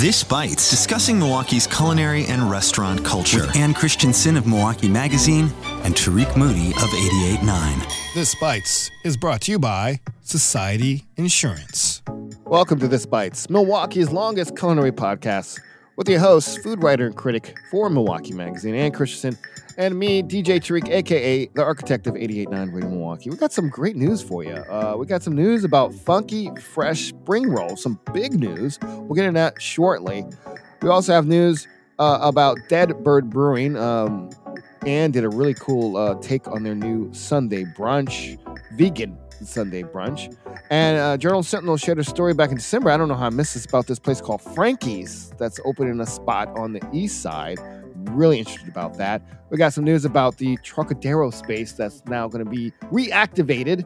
This Bites, discussing Milwaukee's culinary and restaurant culture. With Ann Christensen of Milwaukee Magazine and Tarik Moody of 88.9. This Bites is brought to you by Society Insurance. Welcome to This Bites, Milwaukee's longest culinary podcast, with your hosts, food writer and critic for Milwaukee Magazine, Ann Christensen, and me, DJ Tarik, aka the architect of 88.9 Radio Milwaukee. We got some great news for you. Uh, we got some news about funky, fresh spring rolls, some big news. We'll get into that shortly. We also have news uh, about Dead Bird Brewing. Um, did a really cool uh, take on their new Sunday brunch, vegan Sunday brunch. And uh, Journal Sentinel shared a story back in December. I don't know how I missed this about this place called Frankie's that's opening a spot on the east side really interested about that. We got some news about the Trocadero space that's now going to be reactivated,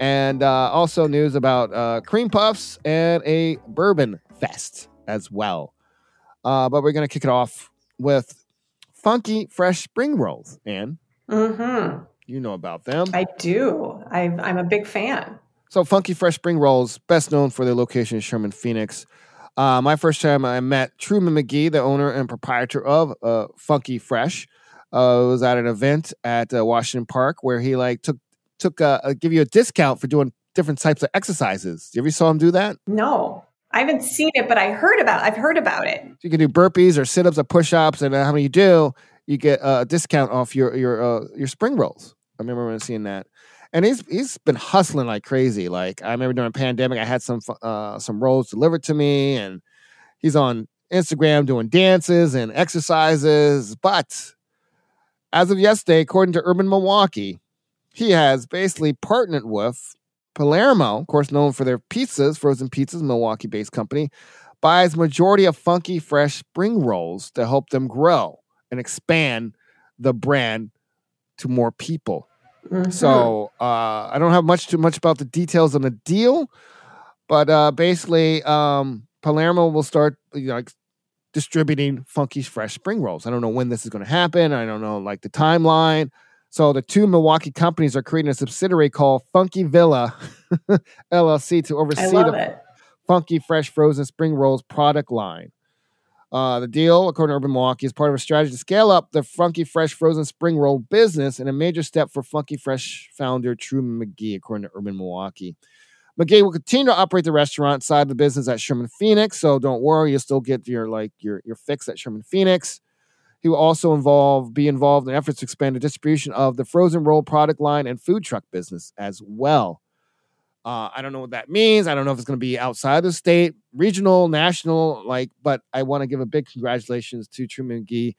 and uh, also news about uh, cream puffs and a bourbon fest as well. Uh, but we're going to kick it off with funky fresh spring rolls. And mm-hmm. You know about them. I do. i I'm a big fan. So, Funky Fresh Spring Rolls, best known for their location in Sherman, Phoenix. Uh, my first time I met Truman McGee, the owner and proprietor of uh, Funky Fresh. Uh, was at an event at uh, Washington Park where he like took took uh, uh, give you a discount for doing different types of exercises. You ever saw him do that? No, I haven't seen it, but I heard about. I've heard about it. So you can do burpees or sit ups or push ups, and how many you do, you get a discount off your your your spring rolls. I remember seeing that and he's he's been hustling like crazy. Like I remember during pandemic, I had some uh, some rolls delivered to me, and he's on Instagram doing dances and exercises. But as of yesterday, according to Urban Milwaukee, he has basically partnered with Palermo, of course, known for their pizzas, frozen pizzas, Milwaukee-based company, buys majority of funky fresh spring rolls to help them grow and expand the brand to more people. Mm-hmm. So uh, I don't have much too much about the details on the deal, but uh, basically, um, Palermo will start you know, like distributing Funky's fresh spring rolls. I don't know when this is going to happen. I don't know like the timeline. So the two Milwaukee companies are creating a subsidiary called Funky Villa LLC to oversee the it. Funky Fresh Frozen Spring Rolls product line. Uh, the deal, according to Urban Milwaukee, is part of a strategy to scale up the Funky Fresh frozen spring roll business and a major step for Funky Fresh founder Truman McGee, according to Urban Milwaukee. McGee will continue to operate the restaurant side of the business at Sherman Phoenix, so don't worry, you'll still get your like your your fix at Sherman Phoenix. He will also involve be involved in efforts to expand the distribution of the frozen roll product line and food truck business as well. Uh, I don't know what that means. I don't know if it's going to be outside the state, regional, national, like, but I want to give a big congratulations to Truman McGee.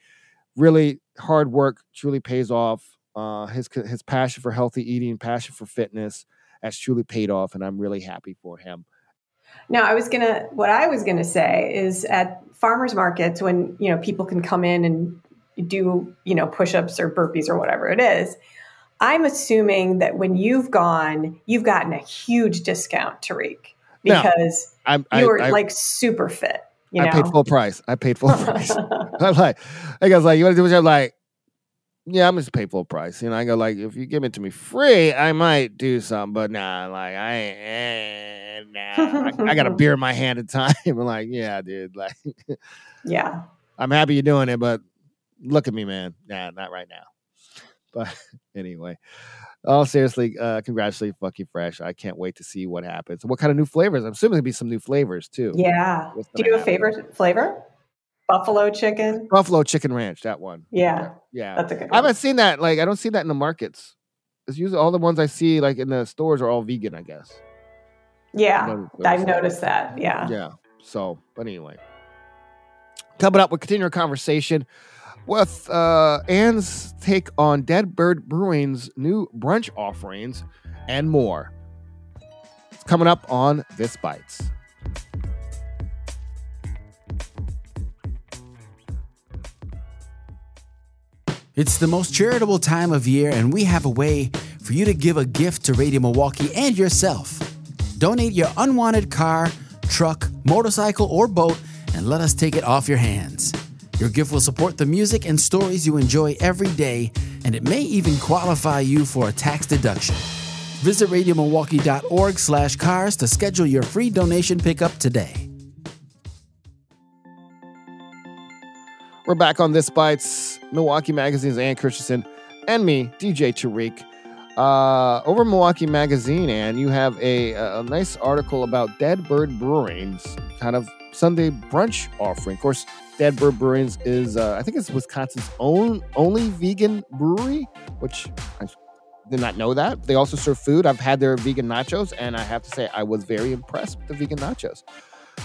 Really hard work truly pays off. Uh, his his passion for healthy eating, passion for fitness, has truly paid off, and I'm really happy for him. Now, I was gonna. What I was gonna say is at farmers markets when you know people can come in and do you know push-ups or burpees or whatever it is I'm assuming that when you've gone, you've gotten a huge discount, Tarik, because no, you were like super fit. You know? I paid full price. I paid full price. I'm like, I was like, you want to do what I'm like, yeah, I'm just pay full price. You know, I go like, if you give it to me free, I might do something, but nah, like I ain't, eh, nah, I, I, got a beer in my hand at time. I'm like, yeah, dude, like, yeah, I'm happy you're doing it, but look at me, man. Nah, not right now. But anyway, oh seriously, uh, congratulations, Funky Fresh. I can't wait to see what happens. What kind of new flavors? I'm assuming there'll be some new flavors too. Yeah. Do you have a favorite flavor? Buffalo chicken. Buffalo chicken ranch. That one. Yeah. Yeah. That's a good. One. I haven't seen that. Like I don't see that in the markets. It's usually all the ones I see like in the stores are all vegan. I guess. Yeah, I've noticed that. Yeah. Yeah. So, but anyway, coming up, we'll continue our conversation with uh, Ann's take on Dead Bird Brewing's new brunch offerings and more. It's coming up on This Bites. It's the most charitable time of year, and we have a way for you to give a gift to Radio Milwaukee and yourself. Donate your unwanted car, truck, motorcycle, or boat, and let us take it off your hands. Your gift will support the music and stories you enjoy every day, and it may even qualify you for a tax deduction. Visit radiomilwaukee.org slash cars to schedule your free donation pickup today. We're back on This Bites, Milwaukee Magazine's Ann Christensen, and me, DJ Tarik. Uh, over Milwaukee Magazine, and you have a, a nice article about Dead Bird Brewing's kind of Sunday brunch offering. Of course, Dead Bird Brewing is, uh, I think it's Wisconsin's own only vegan brewery, which I did not know that. They also serve food. I've had their vegan nachos, and I have to say, I was very impressed with the vegan nachos.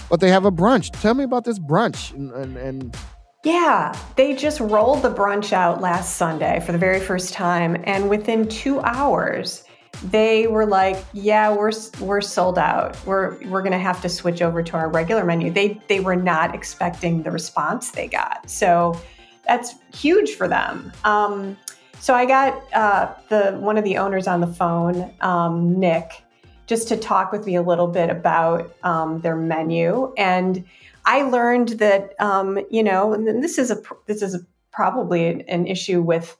But they have a brunch. Tell me about this brunch and, and, and yeah, they just rolled the brunch out last Sunday for the very first time, and within two hours, they were like, "Yeah, we're we're sold out. We're we're going to have to switch over to our regular menu." They they were not expecting the response they got, so that's huge for them. Um, so I got uh, the one of the owners on the phone, um, Nick, just to talk with me a little bit about um, their menu and I learned that um, you know, and this is a this is a, probably an issue with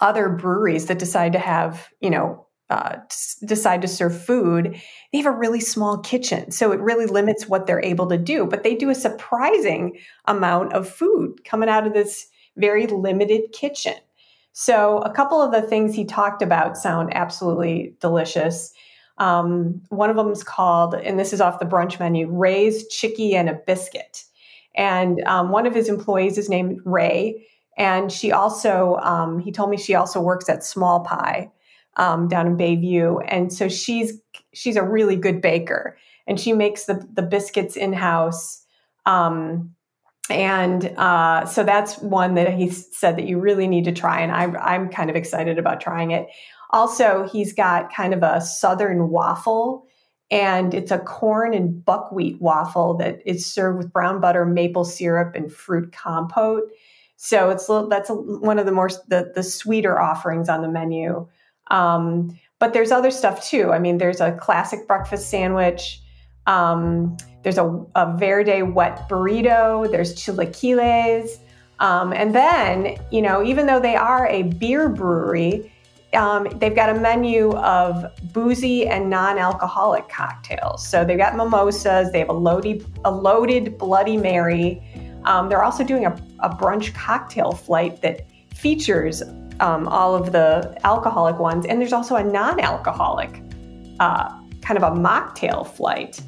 other breweries that decide to have you know uh, decide to serve food, they have a really small kitchen. So it really limits what they're able to do. But they do a surprising amount of food coming out of this very limited kitchen. So a couple of the things he talked about sound absolutely delicious. Um, one of them is called, and this is off the brunch menu, Ray's Chicky and a Biscuit. And um, one of his employees is named Ray. And she also, um, he told me she also works at Small Pie um, down in Bayview. And so she's she's a really good baker, and she makes the the biscuits in house. Um, and uh, so that's one that he said that you really need to try, and I'm I'm kind of excited about trying it. Also, he's got kind of a southern waffle, and it's a corn and buckwheat waffle that is served with brown butter, maple syrup, and fruit compote. So it's that's a, one of the more the, the sweeter offerings on the menu. Um, but there's other stuff too. I mean, there's a classic breakfast sandwich. Um, there's a, a verde wet burrito. There's chilaquiles. Um, and then, you know, even though they are a beer brewery, um, they've got a menu of boozy and non-alcoholic cocktails. So they've got mimosas. They have a loaded, a loaded Bloody Mary. Um, they're also doing a, a, brunch cocktail flight that features um, all of the alcoholic ones, and there's also a non-alcoholic uh, kind of a mocktail flight,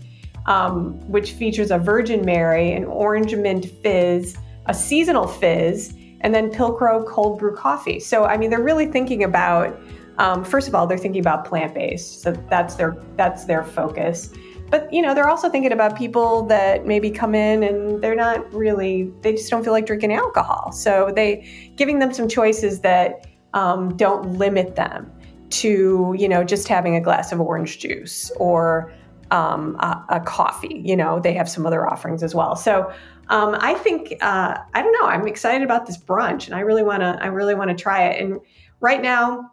um, which features a Virgin Mary, an orange mint fizz, a seasonal fizz and then Pilcrow cold brew coffee. So, I mean, they're really thinking about, um, first of all, they're thinking about plant based. So that's their that's their focus. But you know, they're also thinking about people that maybe come in and they're not really, they just don't feel like drinking alcohol. So they giving them some choices that um, don't limit them to you know just having a glass of orange juice or um, a, a, coffee. You know, they have some other offerings as well. So um, I think uh, I don't know. I'm excited about this brunch, and I really want to. I really want to try it. And right now,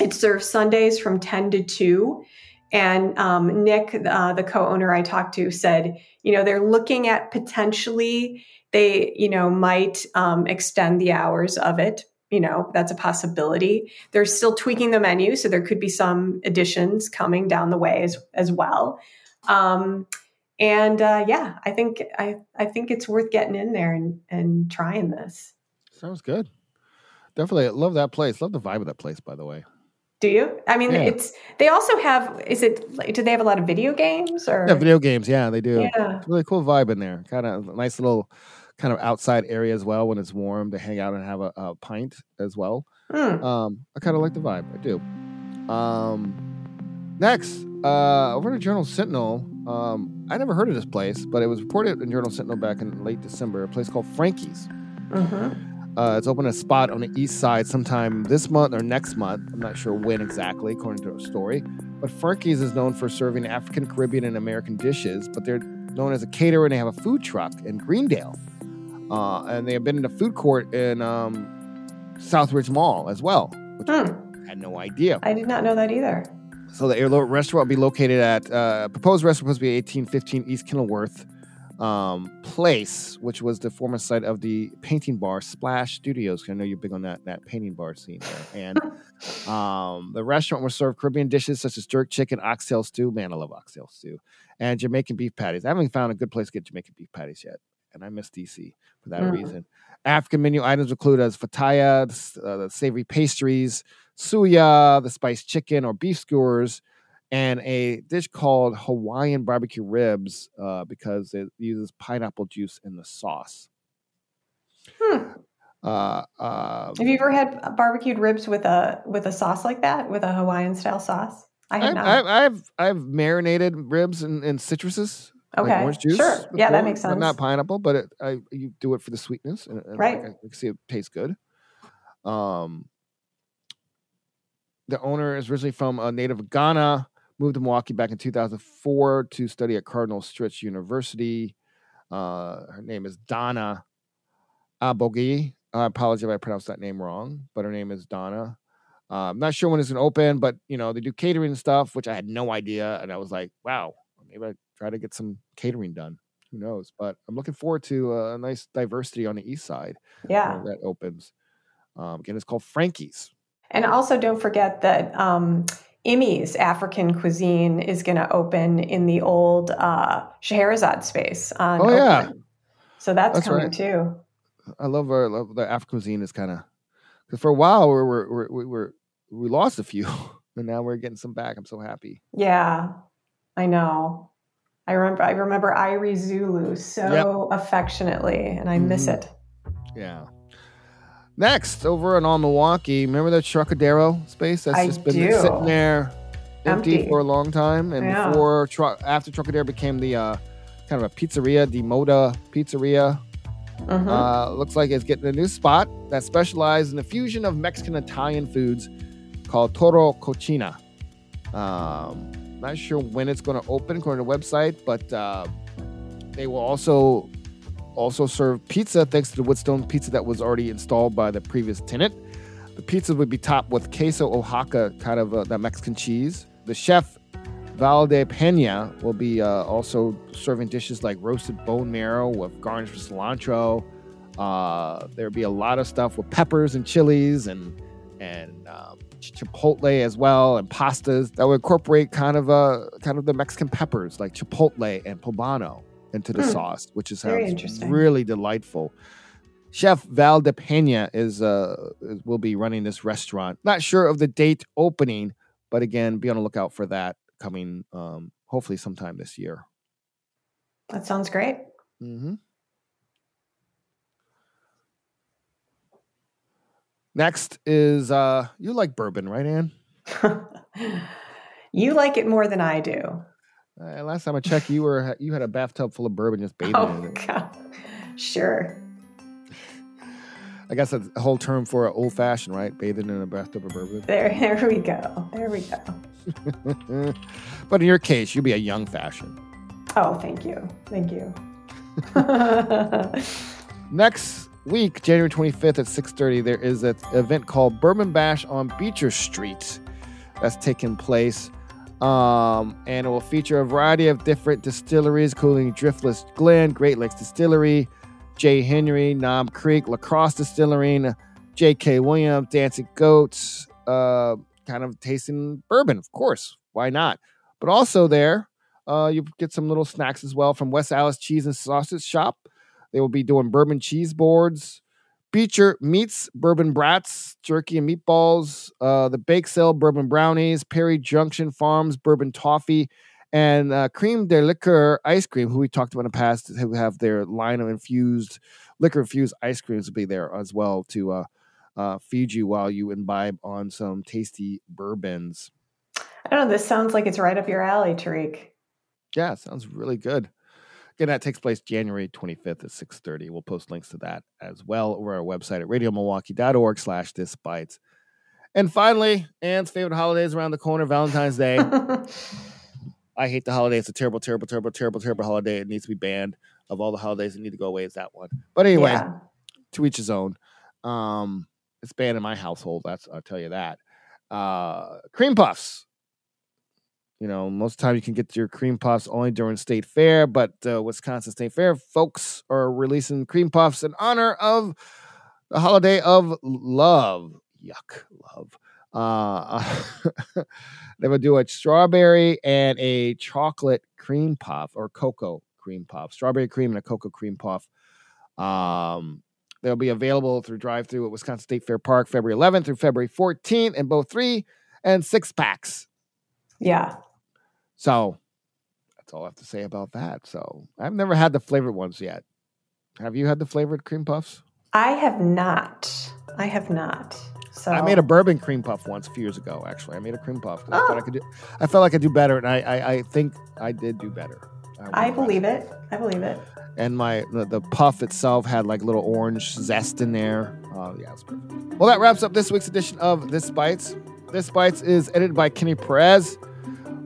it serves Sundays from 10 to 2. And um, Nick, uh, the co-owner I talked to, said, you know, they're looking at potentially they, you know, might um, extend the hours of it. You know, that's a possibility. They're still tweaking the menu, so there could be some additions coming down the way as as well. Um, and uh, yeah, I think I I think it's worth getting in there and and trying this. Sounds good. Definitely love that place. Love the vibe of that place, by the way. Do you? I mean, yeah. it's they also have. Is it? Do they have a lot of video games or? Yeah, video games. Yeah, they do. Yeah, really cool vibe in there. Kind of nice little, kind of outside area as well when it's warm to hang out and have a, a pint as well. Mm. Um, I kind of like the vibe. I do. Um, next, uh, over to Journal Sentinel. Um, I never heard of this place, but it was reported in Journal Sentinel back in late December. A place called Frankie's. Mm-hmm. Uh, it's open a spot on the east side sometime this month or next month. I'm not sure when exactly, according to a story. But Frankie's is known for serving African, Caribbean, and American dishes, but they're known as a caterer and they have a food truck in Greendale. Uh, and they have been in a food court in um, Southridge Mall as well, which mm. I had no idea. I did not know that either. So the restaurant will be located at uh, proposed restaurant supposed to be 1815 East Kenilworth um, Place, which was the former site of the painting bar Splash Studios. I know you're big on that that painting bar scene there. And um, the restaurant will serve Caribbean dishes such as jerk chicken, oxtail stew. Man, I love oxtail stew, and Jamaican beef patties. I haven't found a good place to get Jamaican beef patties yet. and I miss DC for that Mm. reason. African menu items include as fataya, the, uh, the savory pastries, suya, the spiced chicken or beef skewers, and a dish called Hawaiian barbecue ribs uh, because it uses pineapple juice in the sauce. Hmm. Uh, uh, Have you ever had barbecued ribs with a with a sauce like that, with a Hawaiian style sauce? I have I've, not. I've, I've I've marinated ribs in, in citruses, like Okay, orange juice. sure. Yeah, that makes sense. Not pineapple, but it, I you do it for the sweetness, and, and Right. I, I see it tastes good. Um, the owner is originally from a native of Ghana, moved to Milwaukee back in 2004 to study at Cardinal Stritch University. Uh, her name is Donna Abogi. I apologize if I pronounced that name wrong, but her name is Donna. Uh, I'm not sure when it's going to open, but you know they do catering stuff, which I had no idea, and I was like, wow, maybe I try to get some catering done. Who knows? But I'm looking forward to uh, a nice diversity on the east side yeah. that opens. Um, again, it's called Frankie's. And also, don't forget that um, Imi's African cuisine is going to open in the old uh, Scheherazade space. On Oh, yeah. So that's, That's coming right. too. I love our love the African cuisine is kind of because for a while we were, we we were we lost a few, and now we're getting some back. I'm so happy. Yeah, I know. I remember. I remember Irie Zulu so affectionately, and I miss Mhm. it. Yeah. Next, over in all Milwaukee, remember that Trocadero space that's I just been do. sitting there empty, Empty. for a long time, and Yeah. before after Trocadero became the uh, kind of a pizzeria, the Moda Pizzeria. Mhm. Uh, looks like it's getting a new spot that specializes in the fusion of Mexican Italian foods called Toro Cocina. Um, not sure when it's going to open according to the website, but uh, they will also also serve pizza thanks to the woodstone pizza that was already installed by the previous tenant. The pizza would be topped with queso Oaxaca, kind of uh, that Mexican cheese. The chef Valde Pena will be uh, also serving dishes like roasted bone marrow with garnish with cilantro. Uh, there'll be a lot of stuff with peppers and chilies and and um, chipotle as well and pastas that would incorporate kind of uh kind of the Mexican peppers like chipotle and poblano into the Hmm. sauce, which is Very sounds interesting. really delightful. Chef Val de Pena is uh will be running this restaurant. Not sure of the date opening, but again, be on the lookout for that coming um hopefully sometime this year. that sounds great. Mm-hmm. Next is uh you like bourbon, right, Ann? you like it more than I do. Uh, last time I checked, you were you had a bathtub full of bourbon just bathing Oh in it. God, sure. I guess that's a whole term for an old fashioned, right? Bathing in a bathtub of bourbon. There, there we go. There we go. but in your case, you'll be a young fashion. Oh, thank you, thank you. Next week, January 25th at 6:30, there is an event called Bourbon Bash on Beecher Street that's taking place. Um, and it will feature a variety of different distilleries, including Driftless Glen, Great Lakes Distillery, J. Henry, Knob Creek, Lacrosse Distillery, J.K. Williams, Dancing Goats, uh, kind of tasting bourbon, of course. Why not? But also there, uh, you get some little snacks as well from West Allis Cheese and Sausage Shop. They will be doing bourbon cheese boards, Beecher meats, bourbon brats, jerky and meatballs, uh, the bake sale, bourbon brownies, Perry Junction Farms, bourbon toffee, and uh, cream de liqueur ice cream, who we talked about in the past, who have their line of infused liquor infused ice creams will be there as well to uh, uh, feed you while you imbibe on some tasty bourbons. I don't know. This sounds like it's right up your alley, Tarik. Yeah, sounds really good. Again, that takes place January 25th at 6.30. We'll post links to that as well over our website at radiomilwaukee.org slash this bites. And finally, Ann's favorite holiday is around the corner, Valentine's Day. I hate the holiday. It's a terrible, terrible, terrible, terrible, terrible holiday. It needs to be banned. Of all the holidays that need to go away, is that one. But anyway, Yeah. to each his own. Um, it's banned in my household. That's I'll tell you that. Uh, cream puffs. You know, most of the time you can get your cream puffs only during state fair, but uh, Wisconsin State Fair folks are releasing cream puffs in honor of the holiday of love. Yuck, love. Uh, they would do a strawberry and a chocolate cream puff or cocoa cream puff, strawberry cream and a cocoa cream puff. Um, they'll be available through drive-through at Wisconsin State Fair Park, February 11th through February 14th, in both three and six packs. Yeah. So that's all I have to say about that. So I've never had the flavored ones yet. Have you had the flavored cream puffs? I have not. I have not. So I made a bourbon cream puff once a few years ago. Actually, I made a cream puff. 'cause I thought I Oh. could do. I felt like I could do better, and I, I, I think I did do better. I believe it. I believe it. And my the, the puff itself had like little orange zest in there. Oh yeah, it's perfect. Well, that wraps up this week's edition of This Bites. This Bites is edited by Kenny Perez,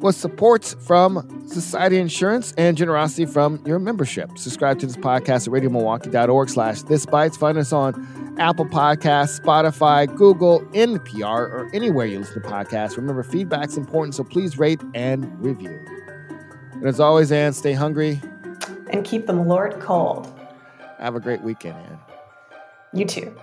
with support from Society Insurance and generosity from your membership. Subscribe to this podcast at radiomilwaukee.org slash This Bites. Find us on Apple Podcasts, Spotify, Google, NPR, or anywhere you listen to podcasts. Remember, feedback's important, so please rate and review. And as always, Ann, stay hungry. And keep the Lord cold. Have a great weekend, Ann. You too.